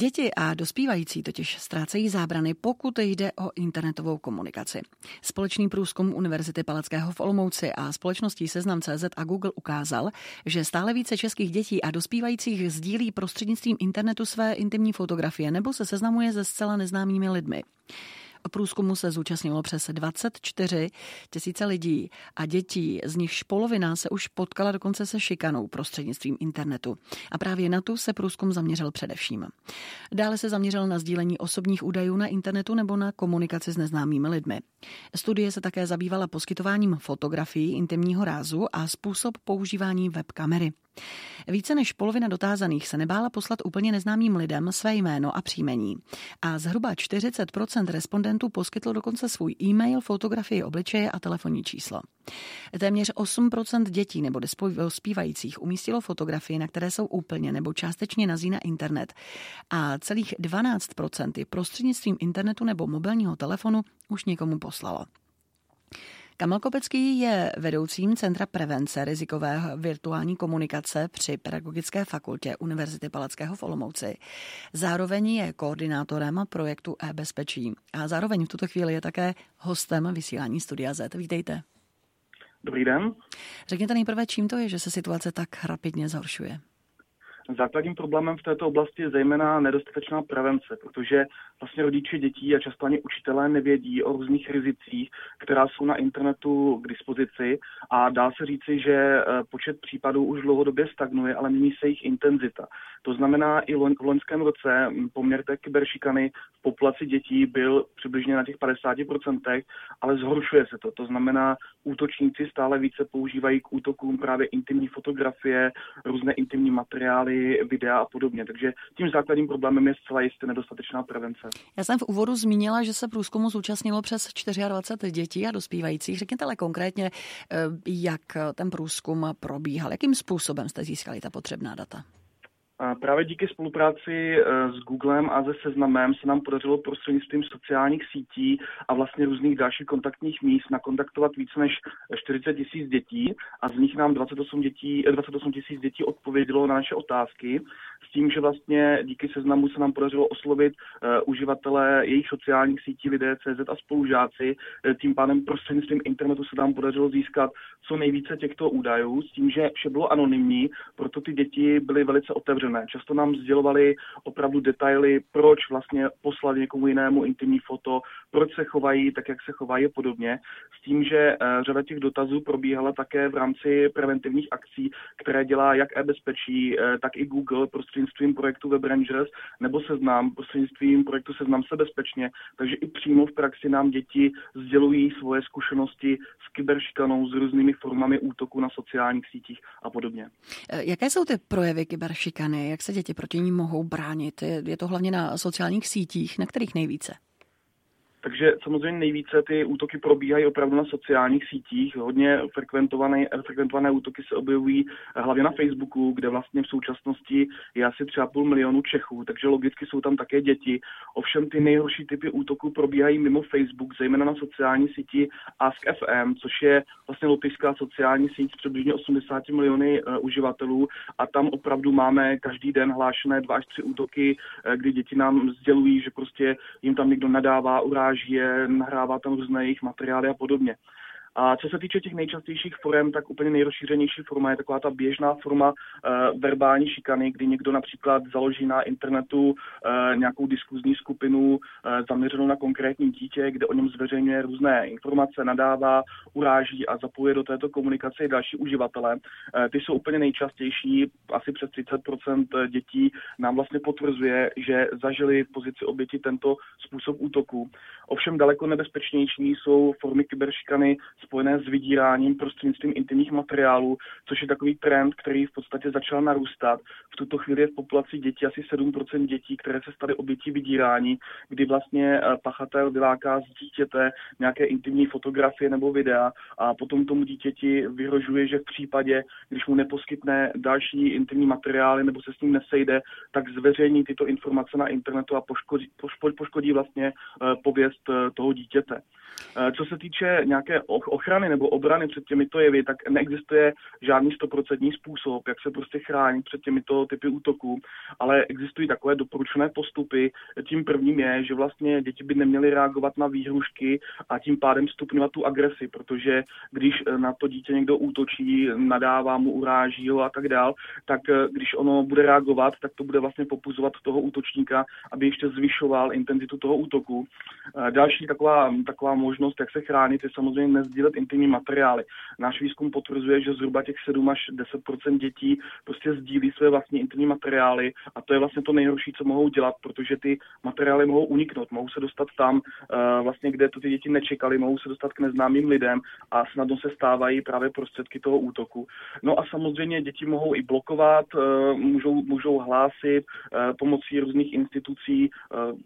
Děti a dospívající totiž ztrácejí zábrany, pokud jde o internetovou komunikaci. Společný průzkum Univerzity Palackého v Olomouci a společností Seznam.cz a Google ukázal, že stále více českých dětí a dospívajících sdílí prostřednictvím internetu své intimní fotografie nebo se seznamuje se zcela neznámými lidmi. Průzkumu se zúčastnilo přes 24 tisíce lidí a dětí, z nichž polovina se už potkala dokonce se šikanou prostřednictvím internetu. A právě na tu se průzkum zaměřil především. Dále se zaměřil na sdílení osobních údajů na internetu nebo na komunikaci s neznámými lidmi. Studie se také zabývala poskytováním fotografií intimního rázu a způsob používání webkamery. Více než polovina dotázaných se nebála poslat úplně neznámým lidem své jméno a příjmení. A zhruba 40% respondentů poskytlo dokonce svůj e-mail, fotografii obličeje a telefonní číslo. Téměř 8% dětí nebo dospívajících umístilo fotografie, na které jsou úplně nebo částečně nazí na internet. A celých 12% prostřednictvím internetu nebo mobilního telefonu už někomu poslalo. Kamal Kopecký je vedoucím Centra prevence rizikové virtuální komunikace při Pedagogické fakultě Univerzity Palackého v Olomouci. Zároveň je koordinátorem projektu e-bezpečí a zároveň v tuto chvíli je také hostem vysílání Studia Z. Vítejte. Dobrý den. Řekněte nejprve, čím to je, že se situace tak rapidně zhoršuje. Základním problémem v této oblasti je zejména nedostatečná prevence, protože vlastně rodiče dětí a často ani učitelé nevědí o různých rizicích, která jsou na internetu k dispozici a dá se říci, že eh, počet případů už dlouhodobě stagnuje, ale mění se jejich intenzita. To znamená, i v loňském roce hm, poměr té kyberšikany v populaci dětí byl přibližně na těch 50%, ale zhoršuje se to. To znamená, útočníci stále více používají k útokům právě intimní fotografie, různé intimní materiály, videa a podobně. Takže tím základním problémem je zcela jistě nedostatečná prevence. Já jsem v úvodu zmínila, že se průzkumu zúčastnilo přes 24 dětí a dospívajících. Řekněte ale konkrétně, eh, jak ten průzkum probíhal, jakým způsobem jste získali ta potřebná data. Právě díky spolupráci eh, s Googlem a se Seznamem se nám podařilo prostřednictvím sociálních sítí a vlastně různých dalších kontaktních míst nakontaktovat více než 40 tisíc dětí a z nich nám 28 dětí, 28 eh, tisíc dětí odpovědělo na naše otázky s tím, že vlastně díky Seznamu se nám podařilo oslovit uh, uživatele jejich sociálních sítí lidé CZ a spolužáci. Tím pádem prostřednictvím internetu se nám podařilo získat co nejvíce těchto údajů s tím, že vše bylo anonymní, proto ty děti byly velice otevřené otevřené. Často nám sdělovali opravdu detaily, proč vlastně poslat někomu jinému intimní foto, proč se chovají tak, jak se chovají a podobně. S tím, že eh, řada těch dotazů probíhala také v rámci preventivních akcí, které dělá jak e-bezpečí, eh, tak i Google prostřednictvím projektu Web Rangers nebo Seznam prostřednictvím projektu Seznam se bezpečně. Takže i přímo v praxi nám děti sdělují svoje zkušenosti s kyberšikanou, s různými formami útoku na sociálních sítích a podobně. Eh, jaké jsou ty projevy kyberšikany? Jak se děti proti ní mohou bránit? Je, to hlavně na sociálních sítích, na kterých nejvíce? Takže samozřejmě nejvíce ty útoky probíhají opravdu na sociálních sítích. Hodně frekventované, frekventované útoky se objevují hlavně na Facebooku, kde vlastně v současnosti je asi třeba půl milionu Čechů, takže logicky jsou tam také děti. Ovšem ty nejhorší typy útoků probíhají mimo Facebook, zejména na sociální síti Ask.fm, což je vlastně lotyšská sociální síť s přibližně 80 miliony uh, uživatelů a tam opravdu máme každý den hlášené dva až tři útoky, uh, kdy děti nám sdělují, že prostě jim tam někdo nadává, uráží uráží je, nahrává tam různé jejich materiály a podobně. A co se týče těch nejčastějších forem, tak úplně nejrozšířenější forma je taková ta běžná forma uh, verbální šikany, kdy někdo například založí na internetu uh, nějakou diskuzní skupinu uh, zaměřenou na konkrétní dítě, kde o něm zveřejňuje různé informace, nadává, uráží a zapojuje do této komunikace i další uživatele. Uh, ty jsou úplně nejčastější, asi přes 30% dětí nám vlastně potvrzuje, že zažili v pozici oběti tento způsob útoku. Ovšem daleko nebezpečnější jsou formy kyberšikany spojené s vydíráním prostřednictvím intimních materiálů, což je takový trend, který v podstatě začal narůstat. V tuto chvíli je v populaci dětí asi 7% dětí, které se staly obětí vydírání, kdy vlastně eh, pachatel vyláká z dítěte nějaké intimní fotografie nebo videa a potom tomu dítěti vyhrožuje, že v případě, když mu neposkytne další intimní materiály nebo se s ním nesejde, tak zveřejní tyto informace na internetu a poškodí, poškodí vlastně eh, pověst eh, toho dítěte. Co se týče nějaké ochrany nebo obrany před těmito jevy, tak neexistuje žádný stoprocentní způsob, jak se prostě chránit před těmito typy útoků, ale existují takové doporučené postupy. Tím prvním je, že vlastně děti by neměly reagovat na výhrušky a tím pádem stupňovat tu agresi, protože když na to dítě někdo útočí, nadává mu, uráží ho a tak dál, tak když ono bude reagovat, tak to bude vlastně popuzovat toho útočníka, aby ještě zvyšoval intenzitu toho útoku. Další taková, taková možnost, jak se chránit, je samozřejmě nezdílet intimní materiály. Náš výzkum potvrzuje, že zhruba těch 7 až 10 dětí prostě sdílí své vlastní intimní materiály a to je vlastně to nejhorší, co mohou dělat, protože ty materiály mohou uniknout, mohou se dostat tam, eh, vlastně kde to ty děti nečekali, mohou se dostat k neznámým lidem a snadno se stávají právě prostředky toho útoku. No a samozřejmě děti mohou i blokovat, eh, můžou, můžou hlásit eh, pomocí různých institucí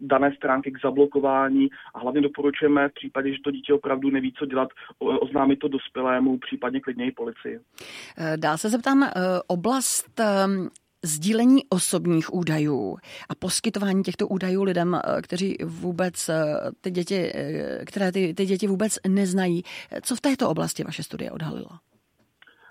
dané stránky k zablokování a hlavně doporučujeme v případě, že to dítě opravdu neví, co dělat, oznámit to dospělému, případně klidně i policii. Dá se zeptám, oblast sdílení osobních údajů a poskytování těchto údajů lidem, kteří vůbec ty děti, které ty, ty děti vůbec neznají. Co v této oblasti vaše studie odhalilo?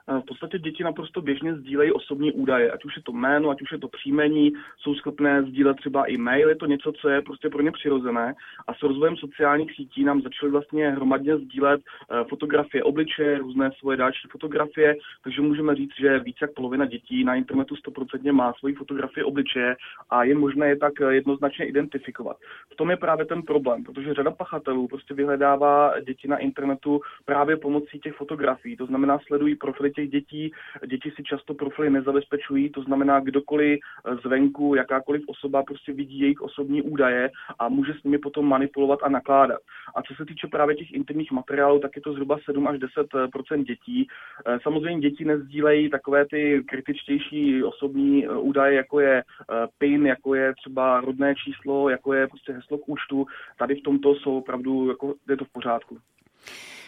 V podstatě děti naprosto běžně sdílejí osobní údaje, ať už je to jméno, ať už je to příjmení, jsou schopné sdílet třeba i mail, je to něco, co je prostě pro ně přirozené. A s rozvojem sociálních sítí nám začaly vlastně hromadně sdílet eh, fotografie obličeje, různé svoje další fotografie, takže můžeme říct, že více jak polovina dětí na internetu 100% má svoji fotografie obličeje a je možné je tak eh, jednoznačně identifikovat. V tom je právě ten problém, protože řada pachatelů prostě vyhledává děti na internetu právě pomocí těch fotografií, to znamená sledují profily těch dětí. Děti si často profily nezabezpečují, to znamená kdokoliv zvenku, jakákoliv osoba prostě vidí jejich osobní údaje a může s nimi potom manipulovat a nakládat. A co se týče právě těch intimních materiálů, tak je to zhruba 7 až 10% dětí. Eh, samozřejmě děti nezdílejí takové ty kritičtější osobní eh, údaje, jako je eh, PIN, jako je třeba rodné číslo, jako je prostě heslo k účtu. Tady v tomto jsou opravdu, jako je to v pořádku.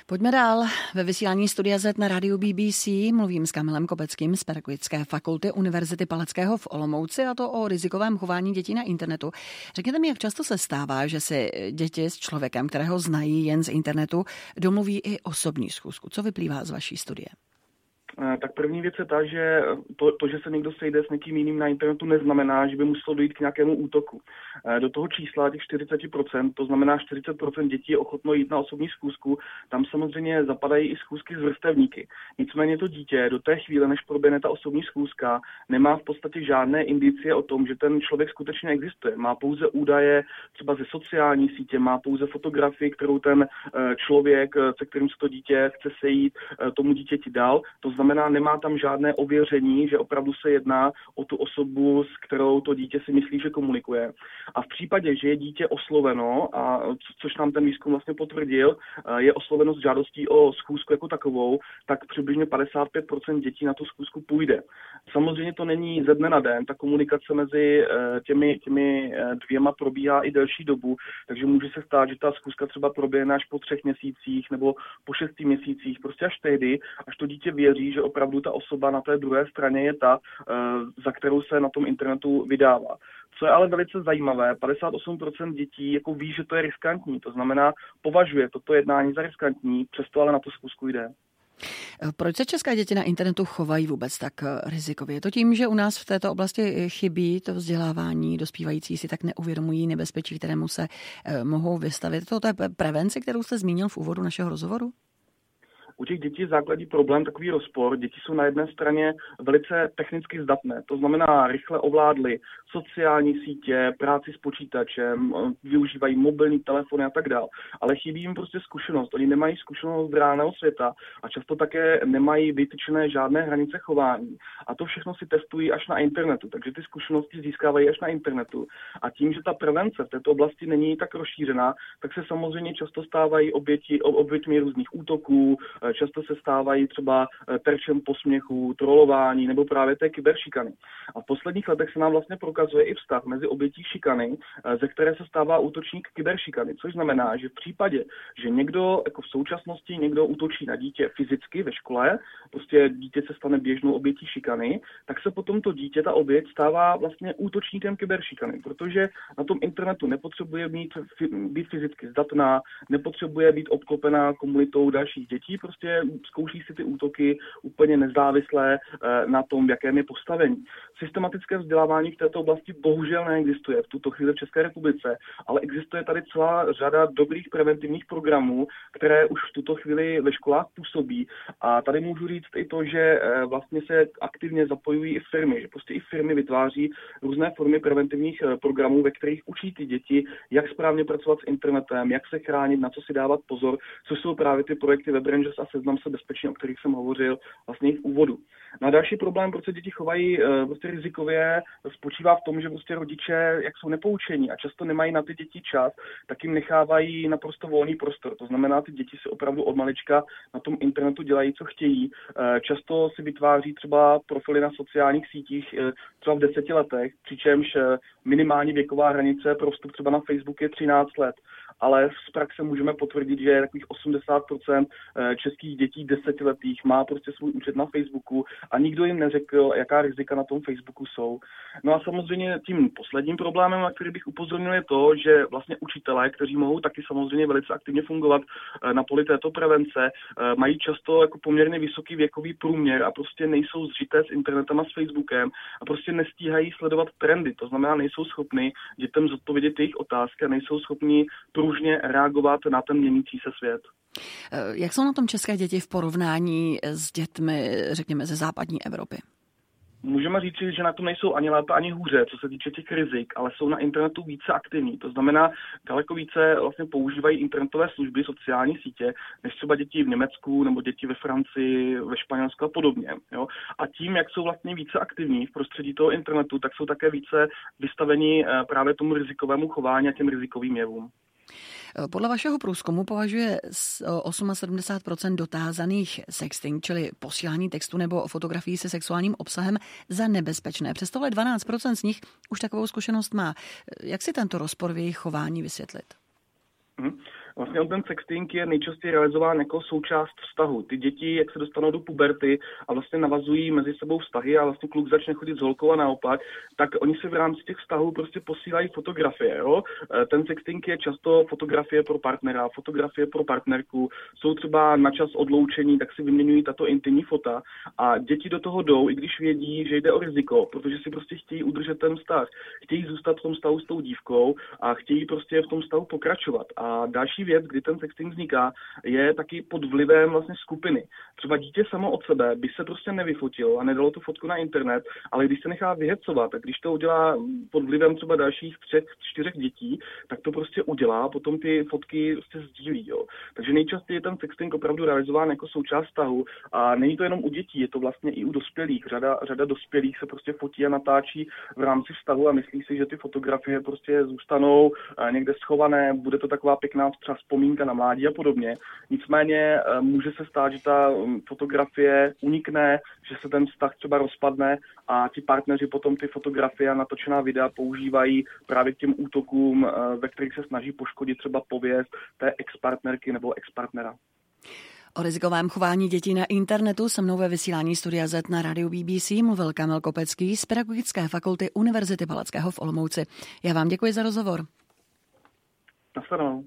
Pojďme dál. Ve vysílání Studia Z na rádiu BBC mluvím s Kamilem Kopeckým z Pedagogické fakulty Univerzity Palackého v Olomouci a to o rizikovém chování dětí na internetu. Řekněte mi, jak často se stává, že si děti s člověkem, kterého znají jen z internetu, domluví i osobní schůzku. Co vyplývá z vaší studie? Eh, tak první věc je ta, že to, to, že se někdo sejde s někým jiným na internetu, neznamená, že by muselo dojít k nějakému útoku. Eh, do toho čísla těch 40%, to znamená 40% dětí je ochotno jít na osobní schůzku, tam samozřejmě zapadají i schůzky s vrstevníky. Nicméně to dítě do té chvíle, než proběhne ta osobní schůzka, nemá v podstatě žádné indicie o tom, že ten člověk skutečně existuje. Má pouze údaje třeba ze sociální sítě, má pouze fotografii, kterou ten eh, člověk, se kterým se to dítě chce sejít, tomu dítěti dal. To znamená, znamená, nemá tam žádné ověření, že opravdu se jedná o tu osobu, s kterou to dítě si myslí, že komunikuje. A v případě, že je dítě osloveno, a což nám ten výzkum vlastně potvrdil, je osloveno s žádostí o schůzku jako takovou, tak přibližně 55% dětí na tu schůzku půjde. Samozřejmě to není ze dne na den, ta komunikace mezi eh, těmi, těmi eh, dvěma probíhá i delší dobu, takže může se stát, že ta schůzka třeba proběhne až po třech měsících nebo po šesti měsících, prostě až tehdy, až to dítě věří, že opravdu ta osoba na té druhé straně je ta, eh, za kterou se na tom internetu vydává. Co je ale velice zajímavé, 58% dětí jako ví, že to je riskantní, to znamená považuje toto jednání za riskantní, přesto ale na to zkusku jde. Eh, proč se české děti na internetu chovají vůbec tak eh, rizikově? Je to tím, že u nás v této oblasti chybí to vzdělávání, dospívající si tak neuvědomují nebezpečí, kterému se mohou vystavit. To je prevence, kterou jste zmínil v úvodu našeho rozhovoru? U těch dětí je základní problém takový rozpor. Děti jsou na jedné straně velice technicky zdatné, to znamená rychle ovládly sociální sítě, práci s počítačem, využívají mobilní telefony a tak dále. Ale chybí jim prostě zkušenost. Oni nemají zkušenost z reálného světa a často také nemají vytyčené žádné hranice chování. A to všechno si testují až na internetu, takže ty zkušenosti získávají až na internetu. A tím, že ta prevence v této oblasti není tak rozšířená, tak se samozřejmě často stávají oběti, oběťmi různých útoků, často se stávají třeba terčem posměchu, trolování nebo právě té kyberšikany. A v posledních letech se nám vlastně prokazuje i vztah mezi obětí šikany, ze které se stává útočník kyberšikany, což znamená, že v případě, že někdo jako v současnosti někdo útočí na dítě fyzicky ve škole, prostě dítě se stane běžnou obětí šikany, tak se potom to dítě, ta oběť, stává vlastně útočníkem kyberšikany, protože na tom internetu nepotřebuje mít, být fyzicky zdatná, nepotřebuje být obklopená komunitou dalších dětí, prostě zkouší si ty útoky úplně nezávisle eh, na tom, v jakém je postavení. Systematické vzdělávání v této oblasti bohužel neexistuje v tuto chvíli v České republice, ale existuje tady celá řada dobrých preventivních programů, které už v tuto chvíli ve školách působí. A tady můžu říct i to, že eh, vlastně se aktivně zapojují i firmy, že prostě i firmy vytváří různé formy preventivních eh, programů, ve kterých učí ty děti, jak správně pracovat s internetem, jak se chránit, na co si dávat pozor, což jsou právě ty projekty Web Rangers a Seznam se bezpečně, o kterých jsem hovořil vlastně v úvodu. Na další problém, proč se děti chovají eh, prostě rizikově, spočívá v tom, že prostě rodiče, jak jsou nepoučení a často nemají na ty děti čas, tak jim nechávají naprosto volný prostor. To znamená, ty děti si opravdu od malička na tom internetu dělají, co chtějí. Eh, často si vytváří třeba profily na sociálních sítích eh, třeba v deseti letech, přičemž minimální věková hranice pro vstup třeba na Facebook je 13 let ale z praxe můžeme potvrdit, že takových 80% eh, českých dětí desetiletých má prostě svůj účet na Facebooku a nikdo jim neřekl, jaká rizika na tom Facebooku jsou. No a samozřejmě tím posledním problémem, na který bych upozornil, je to, že vlastně učitelé, kteří mohou taky samozřejmě velice aktivně fungovat eh, na poli této prevence, eh, mají často jako poměrně vysoký věkový průměr a prostě nejsou zžité s internetem a s Facebookem a prostě nestíhají sledovat trendy. To znamená, nejsou schopni dětem zodpovědět jejich otázky a nejsou schopni pružně reagovat na ten měnící se svět. Eh, jak jsou na tom české děti v porovnání s dětmi, řekněme, ze západní Evropy? Můžeme říct, že na to nejsou ani lépe, ani hůře, co se týče těch rizik, ale jsou na internetu více aktivní. To znamená, daleko více vlastně používají internetové služby, sociální sítě, než třeba děti v Německu nebo děti ve Francii, ve Španělsku a podobně. Jo? A tím, jak jsou vlastně více aktivní v prostředí toho internetu, tak jsou také více vystaveni eh, právě tomu rizikovému chování a těm rizikovým jevům. Podle vašeho průzkumu považuje 78% dotázaných sexting, čili posílání textu nebo fotografií se sexuálním obsahem, za nebezpečné. Přesto ale 12% z nich už takovou zkušenost má. Jak si tento rozpor v jejich chování vysvětlit? Hmm. Vlastně ten sexting je nejčastěji realizován jako součást vztahu. Ty děti, jak se dostanou do puberty a vlastně navazují mezi sebou vztahy a vlastně kluk začne chodit s holkou a naopak, tak oni si v rámci těch vztahů prostě posílají fotografie. Jo? E, ten sexting je často fotografie pro partnera, fotografie pro partnerku. Jsou třeba na čas odloučení, tak si vyměňují tato intimní fota a děti do toho jdou, i když vědí, že jde o riziko, protože si prostě chtějí udržet ten vztah. Chtějí zůstat v tom stavu s tou dívkou a chtějí prostě v tom stavu pokračovat. A další věc, kdy ten sexting vzniká, je taky pod vlivem vlastně skupiny. Třeba dítě samo od sebe by se prostě nevyfotilo a nedalo tu fotku na internet, ale když se nechá vyhecovat, tak když to udělá pod vlivem třeba dalších třech, čtyřech dětí, tak to prostě udělá, potom ty fotky prostě sdílí. Jo. Takže nejčastěji je ten sexting opravdu realizován jako součást vztahu a není to jenom u dětí, je to vlastně i u dospělých. Řada, řada dospělých se prostě fotí a natáčí v rámci vztahu a myslí si, že ty fotografie prostě zůstanou někde schované, bude to taková pěkná třeba vzpomínka na mládí a podobně. Nicméně eh, může se stát, že ta mm, fotografie unikne, že se ten vztah třeba rozpadne a ti partneři potom ty fotografie a natočená videa používají právě k těm útokům, eh, ve kterých se snaží poškodit třeba pověst té ex-partnerky nebo ex-partnera. O rizikovém chování dětí na internetu se mnou ve vysílání Studia Z na rádiu BBC mluvil Kamil Kopecký z Pedagogické fakulty Univerzity Palackého v Olomouci. Já vám děkuji za rozhovor. Nasledanou.